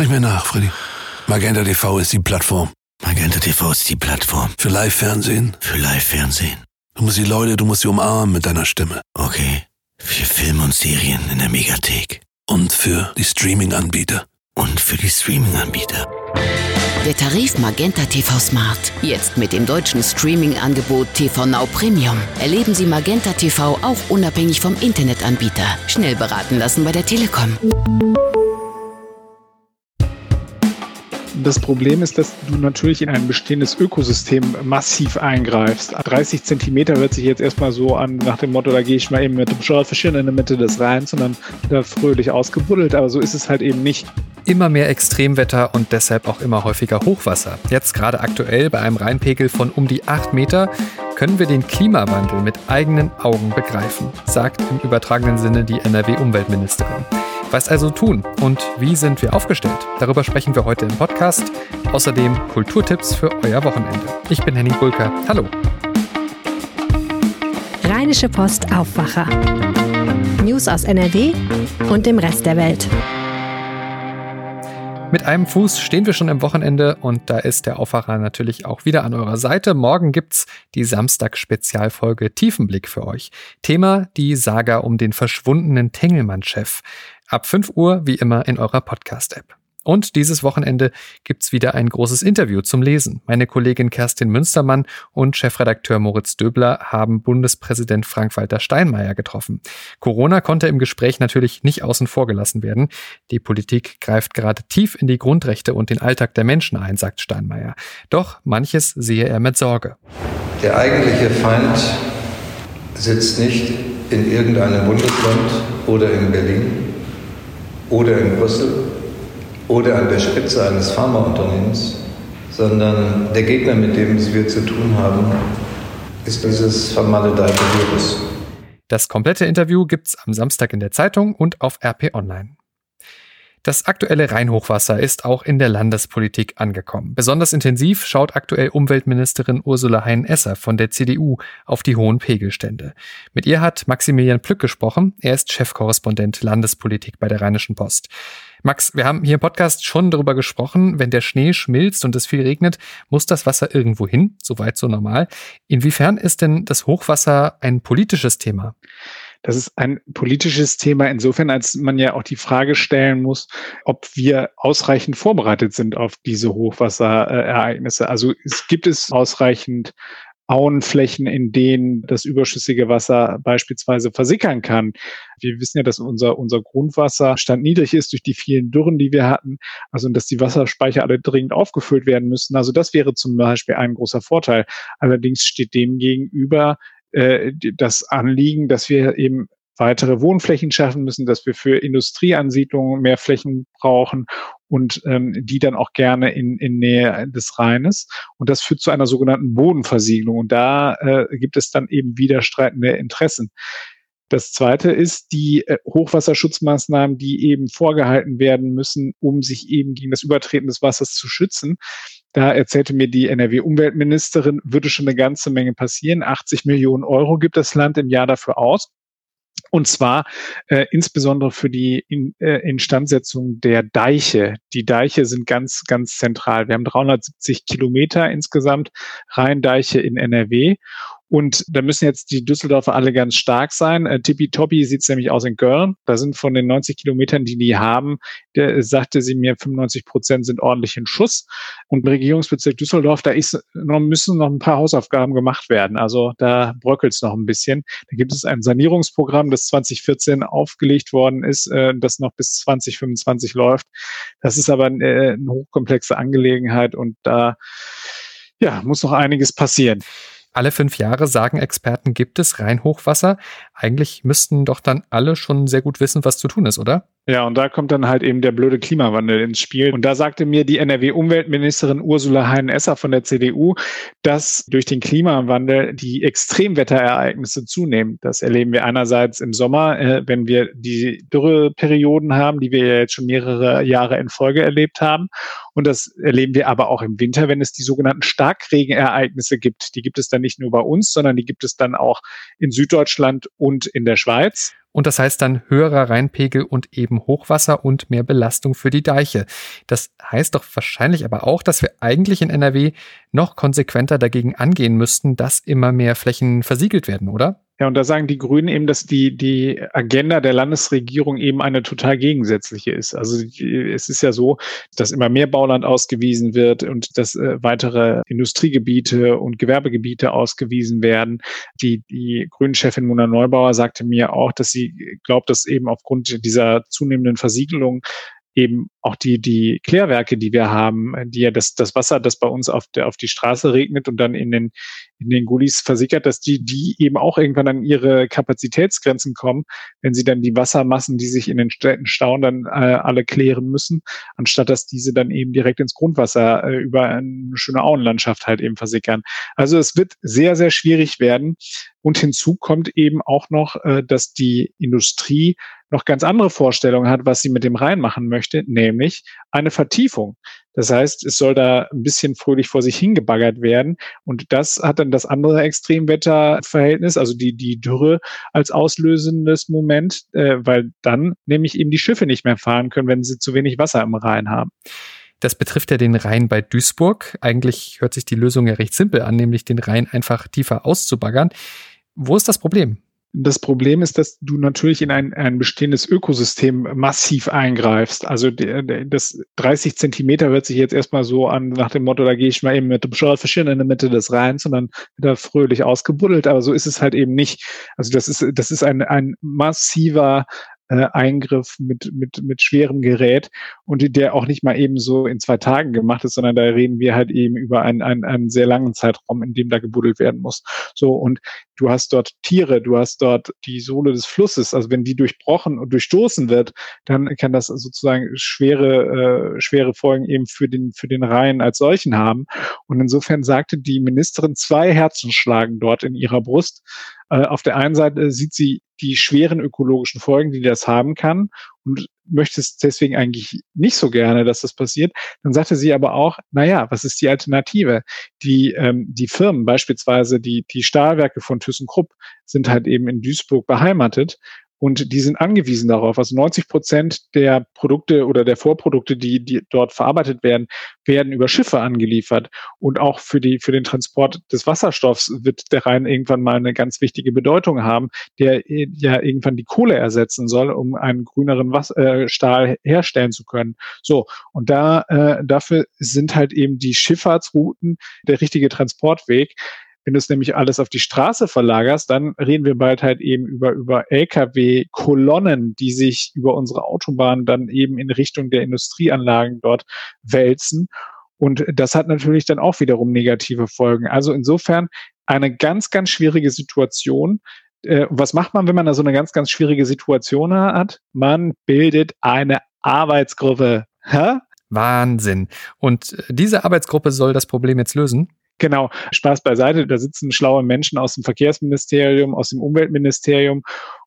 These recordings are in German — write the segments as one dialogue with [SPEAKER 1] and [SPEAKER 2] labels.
[SPEAKER 1] Sprich mir nach, Freddy. Magenta TV ist die Plattform.
[SPEAKER 2] Magenta TV ist die Plattform.
[SPEAKER 1] Für Live-Fernsehen.
[SPEAKER 2] Für Live-Fernsehen.
[SPEAKER 1] Du musst die Leute, du musst sie umarmen mit deiner Stimme.
[SPEAKER 2] Okay. Für Film und Serien in der Megathek.
[SPEAKER 1] Und für die Streaming-Anbieter.
[SPEAKER 2] Und für die Streaming-Anbieter.
[SPEAKER 3] Der Tarif Magenta TV Smart. Jetzt mit dem deutschen Streaming-Angebot TV Now Premium. Erleben Sie Magenta TV auch unabhängig vom Internetanbieter. Schnell beraten lassen bei der Telekom.
[SPEAKER 4] Das Problem ist, dass du natürlich in ein bestehendes Ökosystem massiv eingreifst. 30 Zentimeter hört sich jetzt erstmal so an, nach dem Motto, da gehe ich mal eben mit dem Schraubverschirr in der Mitte des Rheins und dann wieder fröhlich ausgebuddelt. Aber so ist es halt eben nicht.
[SPEAKER 5] Immer mehr Extremwetter und deshalb auch immer häufiger Hochwasser. Jetzt gerade aktuell bei einem Rheinpegel von um die 8 Meter können wir den Klimawandel mit eigenen Augen begreifen, sagt im übertragenen Sinne die NRW-Umweltministerin. Was also tun und wie sind wir aufgestellt? Darüber sprechen wir heute im Podcast. Außerdem Kulturtipps für euer Wochenende. Ich bin Henning Bulker. Hallo.
[SPEAKER 6] Rheinische Post Aufwacher. News aus NRW und dem Rest der Welt.
[SPEAKER 5] Mit einem Fuß stehen wir schon im Wochenende und da ist der Aufwacher natürlich auch wieder an eurer Seite. Morgen gibt's die Samstag-Spezialfolge Tiefenblick für euch. Thema die Saga um den verschwundenen Tengelmann-Chef. Ab 5 Uhr wie immer in eurer Podcast-App. Und dieses Wochenende gibt's wieder ein großes Interview zum Lesen. Meine Kollegin Kerstin Münstermann und Chefredakteur Moritz Döbler haben Bundespräsident Frank-Walter Steinmeier getroffen. Corona konnte im Gespräch natürlich nicht außen vor gelassen werden. Die Politik greift gerade tief in die Grundrechte und den Alltag der Menschen ein, sagt Steinmeier. Doch manches sehe er mit Sorge.
[SPEAKER 7] Der eigentliche Feind sitzt nicht in irgendeinem Bundesland oder in Berlin oder in Brüssel oder an der Spitze eines Pharmaunternehmens, sondern der Gegner, mit dem wir zu tun haben, ist dieses vermaledeite Virus.
[SPEAKER 5] Das komplette Interview gibt's am Samstag in der Zeitung und auf RP Online. Das aktuelle Rheinhochwasser ist auch in der Landespolitik angekommen. Besonders intensiv schaut aktuell Umweltministerin Ursula Hein-Esser von der CDU auf die hohen Pegelstände. Mit ihr hat Maximilian Plück gesprochen. Er ist Chefkorrespondent Landespolitik bei der Rheinischen Post. Max, wir haben hier im Podcast schon darüber gesprochen, wenn der Schnee schmilzt und es viel regnet, muss das Wasser irgendwo hin, soweit so normal. Inwiefern ist denn das Hochwasser ein politisches Thema?
[SPEAKER 4] Das ist ein politisches Thema insofern, als man ja auch die Frage stellen muss, ob wir ausreichend vorbereitet sind auf diese Hochwasserereignisse. Also es gibt es ausreichend Auenflächen, in denen das überschüssige Wasser beispielsweise versickern kann. Wir wissen ja, dass unser, unser Grundwasserstand niedrig ist durch die vielen Dürren, die wir hatten. Also, dass die Wasserspeicher alle dringend aufgefüllt werden müssen. Also, das wäre zum Beispiel ein großer Vorteil. Allerdings steht dem gegenüber äh, das Anliegen, dass wir eben weitere Wohnflächen schaffen müssen, dass wir für Industrieansiedlungen mehr Flächen brauchen und ähm, die dann auch gerne in, in Nähe des Rheines. Und das führt zu einer sogenannten Bodenversiegelung. Und da äh, gibt es dann eben widerstreitende Interessen. Das zweite ist die äh, Hochwasserschutzmaßnahmen, die eben vorgehalten werden müssen, um sich eben gegen das Übertreten des Wassers zu schützen. Da erzählte mir die NRW-Umweltministerin, würde schon eine ganze Menge passieren. 80 Millionen Euro gibt das Land im Jahr dafür aus. Und zwar äh, insbesondere für die in, äh, Instandsetzung der Deiche. Die Deiche sind ganz, ganz zentral. Wir haben 370 Kilometer insgesamt Rheindeiche in NRW. Und da müssen jetzt die Düsseldorfer alle ganz stark sein. Äh, Tippitoppi sieht nämlich aus in Köln. Da sind von den 90 Kilometern, die die haben, der, sagte sie mir, 95 Prozent sind ordentlich in Schuss. Und Regierungsbezirk Düsseldorf, da ist noch, müssen noch ein paar Hausaufgaben gemacht werden. Also da bröckelt es noch ein bisschen. Da gibt es ein Sanierungsprogramm, das 2014 aufgelegt worden ist, äh, das noch bis 2025 läuft. Das ist aber äh, eine hochkomplexe Angelegenheit und da ja, muss noch einiges passieren.
[SPEAKER 5] Alle fünf Jahre, sagen Experten, gibt es Rheinhochwasser. Eigentlich müssten doch dann alle schon sehr gut wissen, was zu tun ist, oder?
[SPEAKER 4] Ja, und da kommt dann halt eben der blöde Klimawandel ins Spiel. Und da sagte mir die NRW-Umweltministerin Ursula Hein-Esser von der CDU, dass durch den Klimawandel die Extremwetterereignisse zunehmen. Das erleben wir einerseits im Sommer, äh, wenn wir die Dürreperioden haben, die wir ja jetzt schon mehrere Jahre in Folge erlebt haben. Und das erleben wir aber auch im Winter, wenn es die sogenannten Starkregenereignisse gibt. Die gibt es dann nicht nur bei uns, sondern die gibt es dann auch in Süddeutschland und in der Schweiz.
[SPEAKER 5] Und das heißt dann höherer Rheinpegel und eben Hochwasser und mehr Belastung für die Deiche. Das heißt doch wahrscheinlich aber auch, dass wir eigentlich in NRW noch konsequenter dagegen angehen müssten, dass immer mehr Flächen versiegelt werden, oder?
[SPEAKER 4] Ja, und da sagen die Grünen eben, dass die, die Agenda der Landesregierung eben eine total gegensätzliche ist. Also es ist ja so, dass immer mehr Bauland ausgewiesen wird und dass äh, weitere Industriegebiete und Gewerbegebiete ausgewiesen werden. Die, die Grünen-Chefin Mona Neubauer sagte mir auch, dass sie glaubt, dass eben aufgrund dieser zunehmenden Versiegelung eben auch die, die Klärwerke, die wir haben, die ja das, das Wasser, das bei uns auf, der, auf die Straße regnet und dann in den, in den Gullis versickert, dass die, die eben auch irgendwann an ihre Kapazitätsgrenzen kommen, wenn sie dann die Wassermassen, die sich in den Städten stauen, dann äh, alle klären müssen, anstatt dass diese dann eben direkt ins Grundwasser äh, über eine schöne Auenlandschaft halt eben versickern. Also es wird sehr, sehr schwierig werden. Und hinzu kommt eben auch noch, äh, dass die Industrie noch ganz andere Vorstellungen hat, was sie mit dem Rhein machen möchte, nämlich eine Vertiefung. Das heißt, es soll da ein bisschen fröhlich vor sich hingebaggert werden. Und das hat dann das andere Extremwetterverhältnis, also die, die Dürre als auslösendes Moment, äh, weil dann nämlich eben die Schiffe nicht mehr fahren können, wenn sie zu wenig Wasser im Rhein haben.
[SPEAKER 5] Das betrifft ja den Rhein bei Duisburg. Eigentlich hört sich die Lösung ja recht simpel an, nämlich den Rhein einfach tiefer auszubaggern. Wo ist das Problem?
[SPEAKER 4] Das Problem ist, dass du natürlich in ein, ein bestehendes Ökosystem massiv eingreifst. Also das 30 Zentimeter hört sich jetzt erstmal so an nach dem Motto, da gehe ich mal eben mit dem Schorfischen in der Mitte des Rheins und dann wird er fröhlich ausgebuddelt. Aber so ist es halt eben nicht. Also das ist, das ist ein, ein massiver äh, Eingriff mit, mit, mit schwerem Gerät und der auch nicht mal eben so in zwei Tagen gemacht ist, sondern da reden wir halt eben über einen, einen, einen sehr langen Zeitraum, in dem da gebuddelt werden muss. So, und du hast dort Tiere, du hast dort die Sohle des Flusses, also wenn die durchbrochen und durchstoßen wird, dann kann das sozusagen schwere, äh, schwere Folgen eben für den, für den Rhein als solchen haben. Und insofern sagte die Ministerin, zwei Herzen schlagen dort in ihrer Brust. Äh, auf der einen Seite sieht sie die schweren ökologischen Folgen, die das haben kann und möchte es deswegen eigentlich nicht so gerne, dass das passiert. Dann sagte sie aber auch, na ja, was ist die Alternative? Die, ähm, die Firmen, beispielsweise die, die Stahlwerke von ThyssenKrupp, sind halt eben in Duisburg beheimatet und die sind angewiesen darauf. Also 90 Prozent der Produkte oder der Vorprodukte, die, die dort verarbeitet werden, werden über Schiffe angeliefert. Und auch für, die, für den Transport des Wasserstoffs wird der Rhein irgendwann mal eine ganz wichtige Bedeutung haben, der ja irgendwann die Kohle ersetzen soll, um einen grüneren Was äh, Stahl herstellen zu können. So, und da äh, dafür sind halt eben die Schifffahrtsrouten der richtige Transportweg. Wenn du es nämlich alles auf die Straße verlagerst, dann reden wir bald halt eben über, über Lkw-Kolonnen, die sich über unsere Autobahnen dann eben in Richtung der Industrieanlagen dort wälzen. Und das hat natürlich dann auch wiederum negative Folgen. Also insofern eine ganz, ganz schwierige Situation. Äh, was macht man, wenn man da so eine ganz, ganz schwierige Situation hat? Man bildet eine Arbeitsgruppe. Hä?
[SPEAKER 5] Wahnsinn. Und diese Arbeitsgruppe soll das Problem jetzt lösen?
[SPEAKER 4] Genau, Spaß beiseite. Da sitzen schlaue Menschen aus dem Verkehrsministerium, aus dem Umweltministerium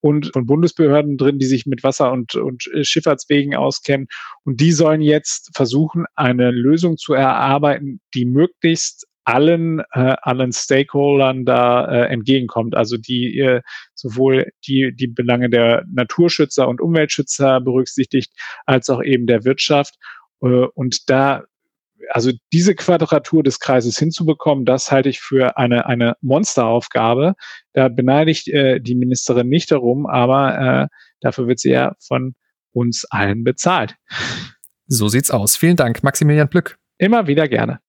[SPEAKER 4] und von Bundesbehörden drin, die sich mit Wasser- und, und Schifffahrtswegen auskennen. Und die sollen jetzt versuchen, eine Lösung zu erarbeiten, die möglichst allen, äh, allen Stakeholdern da äh, entgegenkommt. Also die äh, sowohl die, die Belange der Naturschützer und Umweltschützer berücksichtigt, als auch eben der Wirtschaft. Äh, und da also diese Quadratur des Kreises hinzubekommen, das halte ich für eine, eine Monsteraufgabe. Da beneide ich äh, die Ministerin nicht darum, aber äh, dafür wird sie ja von uns allen bezahlt.
[SPEAKER 5] So sieht's aus. Vielen Dank, Maximilian Plück.
[SPEAKER 4] Immer wieder gerne.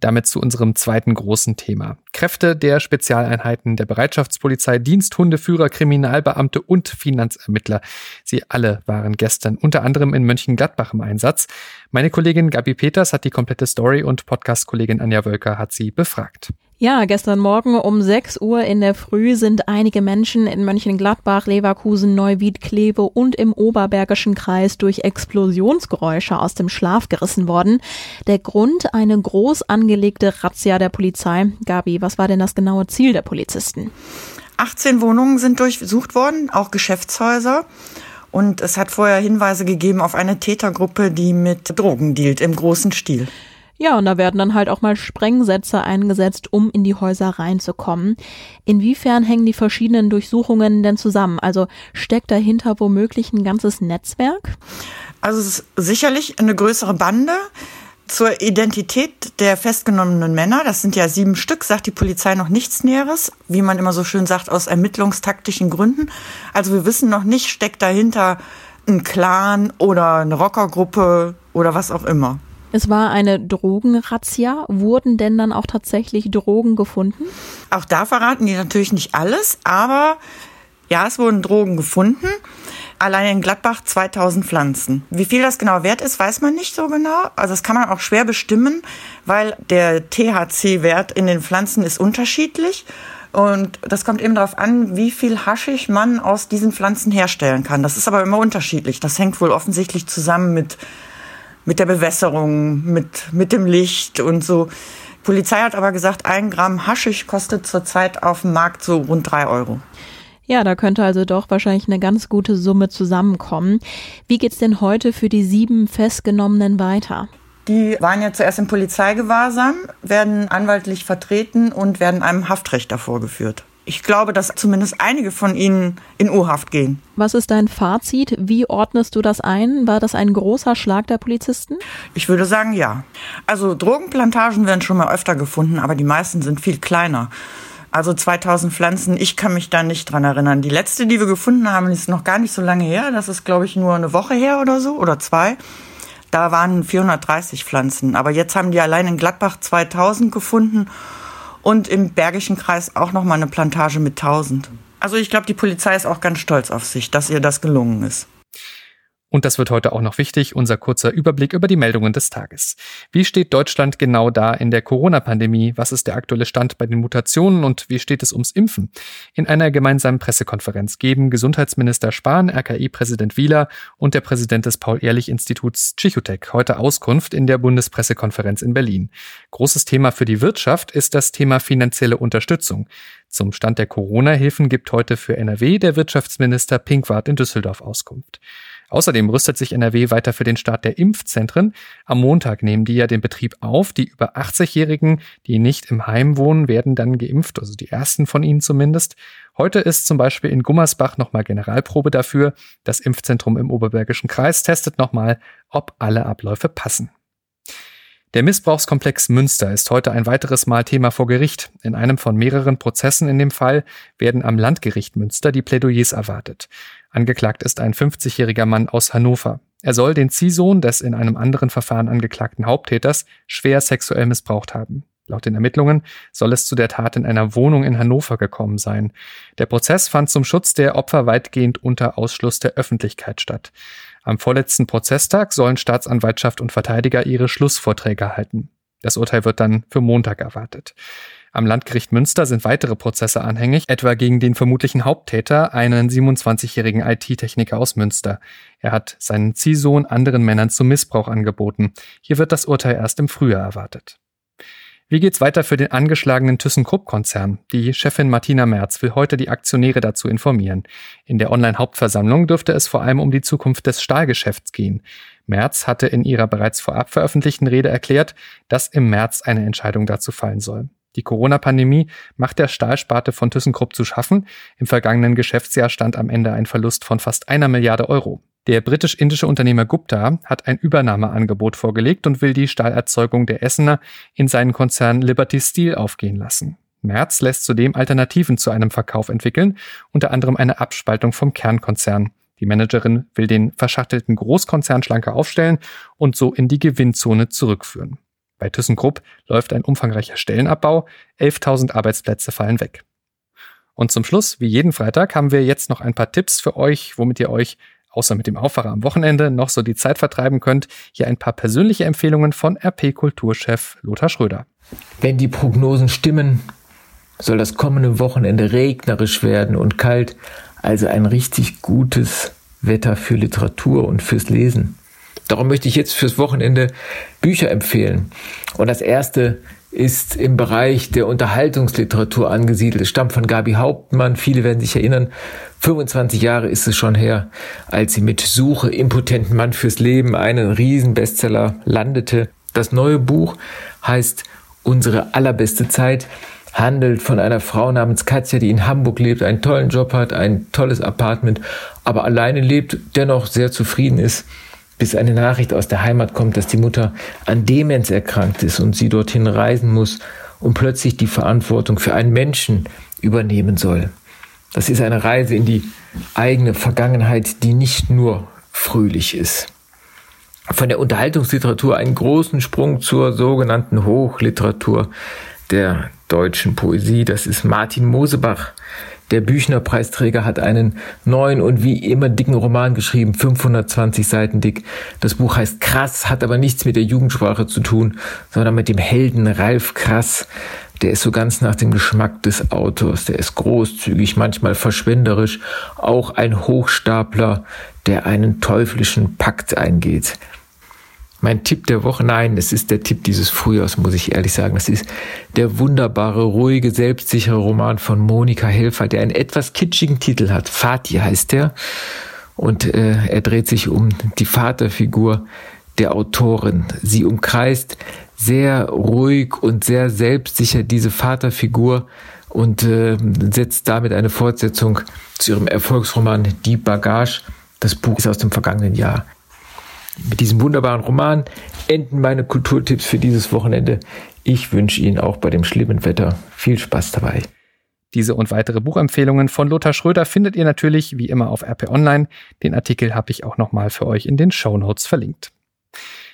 [SPEAKER 5] Damit zu unserem zweiten großen Thema. Kräfte der Spezialeinheiten der Bereitschaftspolizei, Diensthundeführer, Kriminalbeamte und Finanzermittler. Sie alle waren gestern unter anderem in Mönchengladbach im Einsatz. Meine Kollegin Gabi Peters hat die komplette Story und Podcast-Kollegin Anja Wölker hat sie befragt.
[SPEAKER 8] Ja, gestern Morgen um 6 Uhr in der Früh sind einige Menschen in Mönchengladbach, Leverkusen, Neuwied, Kleve und im Oberbergischen Kreis durch Explosionsgeräusche aus dem Schlaf gerissen worden. Der Grund eine groß angelegte Razzia der Polizei. Gabi, was war denn das genaue Ziel der Polizisten?
[SPEAKER 9] 18 Wohnungen sind durchsucht worden, auch Geschäftshäuser. Und es hat vorher Hinweise gegeben auf eine Tätergruppe, die mit Drogen dealt im großen Stil.
[SPEAKER 8] Ja, und da werden dann halt auch mal Sprengsätze eingesetzt, um in die Häuser reinzukommen. Inwiefern hängen die verschiedenen Durchsuchungen denn zusammen? Also steckt dahinter womöglich ein ganzes Netzwerk?
[SPEAKER 9] Also es ist sicherlich eine größere Bande. Zur Identität der festgenommenen Männer, das sind ja sieben Stück, sagt die Polizei noch nichts Näheres, wie man immer so schön sagt, aus ermittlungstaktischen Gründen. Also wir wissen noch nicht, steckt dahinter ein Clan oder eine Rockergruppe oder was auch immer.
[SPEAKER 8] Es war eine Drogenrazzia. Wurden denn dann auch tatsächlich Drogen gefunden?
[SPEAKER 9] Auch da verraten die natürlich nicht alles, aber ja, es wurden Drogen gefunden. Allein in Gladbach 2000 Pflanzen. Wie viel das genau wert ist, weiß man nicht so genau. Also das kann man auch schwer bestimmen, weil der THC-Wert in den Pflanzen ist unterschiedlich. Und das kommt eben darauf an, wie viel Haschig man aus diesen Pflanzen herstellen kann. Das ist aber immer unterschiedlich. Das hängt wohl offensichtlich zusammen mit mit der Bewässerung, mit, mit dem Licht und so. Polizei hat aber gesagt, ein Gramm Haschisch kostet zurzeit auf dem Markt so rund drei Euro.
[SPEAKER 8] Ja, da könnte also doch wahrscheinlich eine ganz gute Summe zusammenkommen. Wie geht's denn heute für die sieben Festgenommenen weiter?
[SPEAKER 9] Die waren ja zuerst im Polizeigewahrsam, werden anwaltlich vertreten und werden einem Haftrichter vorgeführt ich glaube, dass zumindest einige von ihnen in U-Haft gehen.
[SPEAKER 8] Was ist dein Fazit? Wie ordnest du das ein? War das ein großer Schlag der Polizisten?
[SPEAKER 9] Ich würde sagen, ja. Also Drogenplantagen werden schon mal öfter gefunden, aber die meisten sind viel kleiner. Also 2000 Pflanzen, ich kann mich da nicht dran erinnern. Die letzte, die wir gefunden haben, ist noch gar nicht so lange her. Das ist, glaube ich, nur eine Woche her oder so oder zwei. Da waren 430 Pflanzen. Aber jetzt haben die allein in Gladbach 2000 gefunden und im Bergischen Kreis auch noch mal eine Plantage mit 1000. Also ich glaube, die Polizei ist auch ganz stolz auf sich, dass ihr das gelungen ist.
[SPEAKER 5] Und das wird heute auch noch wichtig, unser kurzer Überblick über die Meldungen des Tages. Wie steht Deutschland genau da in der Corona-Pandemie? Was ist der aktuelle Stand bei den Mutationen und wie steht es ums Impfen? In einer gemeinsamen Pressekonferenz geben Gesundheitsminister Spahn, RKI-Präsident Wieler und der Präsident des Paul-Ehrlich-Instituts Psychotech heute Auskunft in der Bundespressekonferenz in Berlin. Großes Thema für die Wirtschaft ist das Thema finanzielle Unterstützung. Zum Stand der Corona-Hilfen gibt heute für NRW der Wirtschaftsminister Pinkwart in Düsseldorf Auskunft. Außerdem rüstet sich NRW weiter für den Start der Impfzentren. Am Montag nehmen die ja den Betrieb auf. Die über 80-Jährigen, die nicht im Heim wohnen, werden dann geimpft, also die ersten von ihnen zumindest. Heute ist zum Beispiel in Gummersbach nochmal Generalprobe dafür. Das Impfzentrum im Oberbergischen Kreis testet nochmal, ob alle Abläufe passen. Der Missbrauchskomplex Münster ist heute ein weiteres Mal Thema vor Gericht. In einem von mehreren Prozessen in dem Fall werden am Landgericht Münster die Plädoyers erwartet. Angeklagt ist ein 50-jähriger Mann aus Hannover. Er soll den Ziehsohn des in einem anderen Verfahren angeklagten Haupttäters schwer sexuell missbraucht haben. Laut den Ermittlungen soll es zu der Tat in einer Wohnung in Hannover gekommen sein. Der Prozess fand zum Schutz der Opfer weitgehend unter Ausschluss der Öffentlichkeit statt. Am vorletzten Prozesstag sollen Staatsanwaltschaft und Verteidiger ihre Schlussvorträge halten. Das Urteil wird dann für Montag erwartet. Am Landgericht Münster sind weitere Prozesse anhängig, etwa gegen den vermutlichen Haupttäter, einen 27-jährigen IT-Techniker aus Münster. Er hat seinen Ziehsohn anderen Männern zum Missbrauch angeboten. Hier wird das Urteil erst im Frühjahr erwartet. Wie geht's weiter für den angeschlagenen ThyssenKrupp-Konzern? Die Chefin Martina Merz will heute die Aktionäre dazu informieren. In der Online-Hauptversammlung dürfte es vor allem um die Zukunft des Stahlgeschäfts gehen. Merz hatte in ihrer bereits vorab veröffentlichten Rede erklärt, dass im März eine Entscheidung dazu fallen soll. Die Corona-Pandemie macht der Stahlsparte von ThyssenKrupp zu schaffen. Im vergangenen Geschäftsjahr stand am Ende ein Verlust von fast einer Milliarde Euro. Der britisch-indische Unternehmer Gupta hat ein Übernahmeangebot vorgelegt und will die Stahlerzeugung der Essener in seinen Konzern Liberty Steel aufgehen lassen. Merz lässt zudem Alternativen zu einem Verkauf entwickeln, unter anderem eine Abspaltung vom Kernkonzern. Die Managerin will den verschachtelten Großkonzern schlanker aufstellen und so in die Gewinnzone zurückführen. Bei ThyssenKrupp läuft ein umfangreicher Stellenabbau, 11.000 Arbeitsplätze fallen weg. Und zum Schluss, wie jeden Freitag, haben wir jetzt noch ein paar Tipps für euch, womit ihr euch außer mit dem Aufwacher am Wochenende noch so die Zeit vertreiben könnt, hier ein paar persönliche Empfehlungen von RP-Kulturchef Lothar Schröder.
[SPEAKER 10] Wenn die Prognosen stimmen, soll das kommende Wochenende regnerisch werden und kalt, also ein richtig gutes Wetter für Literatur und fürs Lesen. Darum möchte ich jetzt fürs Wochenende Bücher empfehlen. Und das erste ist im Bereich der Unterhaltungsliteratur angesiedelt. Es stammt von Gabi Hauptmann. Viele werden sich erinnern. 25 Jahre ist es schon her, als sie mit Suche impotenten Mann fürs Leben einen Riesenbestseller landete. Das neue Buch heißt Unsere allerbeste Zeit, handelt von einer Frau namens Katja, die in Hamburg lebt, einen tollen Job hat, ein tolles Apartment, aber alleine lebt, dennoch sehr zufrieden ist, bis eine Nachricht aus der Heimat kommt, dass die Mutter an Demenz erkrankt ist und sie dorthin reisen muss und plötzlich die Verantwortung für einen Menschen übernehmen soll. Das ist eine Reise in die eigene Vergangenheit, die nicht nur fröhlich ist von der Unterhaltungsliteratur einen großen Sprung zur sogenannten Hochliteratur der deutschen Poesie. Das ist Martin Mosebach. Der Büchner-Preisträger hat einen neuen und wie immer dicken Roman geschrieben, 520 Seiten dick. Das Buch heißt Krass, hat aber nichts mit der Jugendsprache zu tun, sondern mit dem Helden Ralf Krass. Der ist so ganz nach dem Geschmack des Autors. Der ist großzügig, manchmal verschwenderisch, auch ein Hochstapler, der einen teuflischen Pakt eingeht. Mein Tipp der Woche, nein, es ist der Tipp dieses Frühjahrs, muss ich ehrlich sagen. Das ist der wunderbare, ruhige, selbstsichere Roman von Monika Helfer, der einen etwas kitschigen Titel hat. Fatih heißt er. Und äh, er dreht sich um die Vaterfigur der Autorin. Sie umkreist sehr ruhig und sehr selbstsicher diese Vaterfigur und äh, setzt damit eine Fortsetzung zu ihrem Erfolgsroman Die Bagage. Das Buch ist aus dem vergangenen Jahr. Mit diesem wunderbaren Roman enden meine Kulturtipps für dieses Wochenende. Ich wünsche Ihnen auch bei dem schlimmen Wetter viel Spaß dabei.
[SPEAKER 5] Diese und weitere Buchempfehlungen von Lothar Schröder findet ihr natürlich wie immer auf RP Online. Den Artikel habe ich auch nochmal für euch in den Show Notes verlinkt.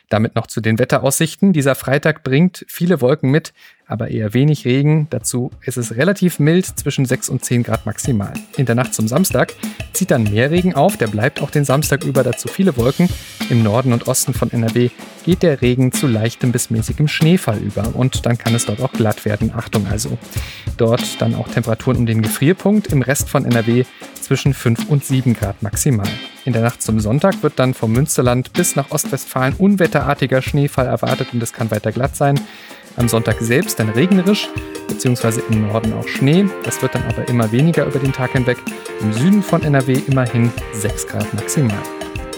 [SPEAKER 5] Damit noch zu den Wetteraussichten. Dieser Freitag bringt viele Wolken mit, aber eher wenig Regen. Dazu ist es relativ mild zwischen 6 und 10 Grad maximal. In der Nacht zum Samstag zieht dann mehr Regen auf, der bleibt auch den Samstag über, dazu viele Wolken. Im Norden und Osten von NRW geht der Regen zu leichtem bis mäßigem Schneefall über und dann kann es dort auch glatt werden. Achtung also. Dort dann auch Temperaturen um den Gefrierpunkt, im Rest von NRW zwischen 5 und 7 Grad maximal. In der Nacht zum Sonntag wird dann vom Münsterland bis nach Ostwestfalen unwetterartiger Schneefall erwartet und es kann weiter glatt sein. Am Sonntag selbst dann regnerisch, beziehungsweise im Norden auch Schnee. Das wird dann aber immer weniger über den Tag hinweg. Im Süden von NRW immerhin 6 Grad maximal.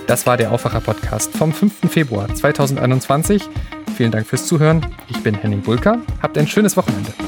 [SPEAKER 5] Das war der Aufwacher-Podcast vom 5. Februar 2021. Vielen Dank fürs Zuhören. Ich bin Henning Bulka. Habt ein schönes Wochenende.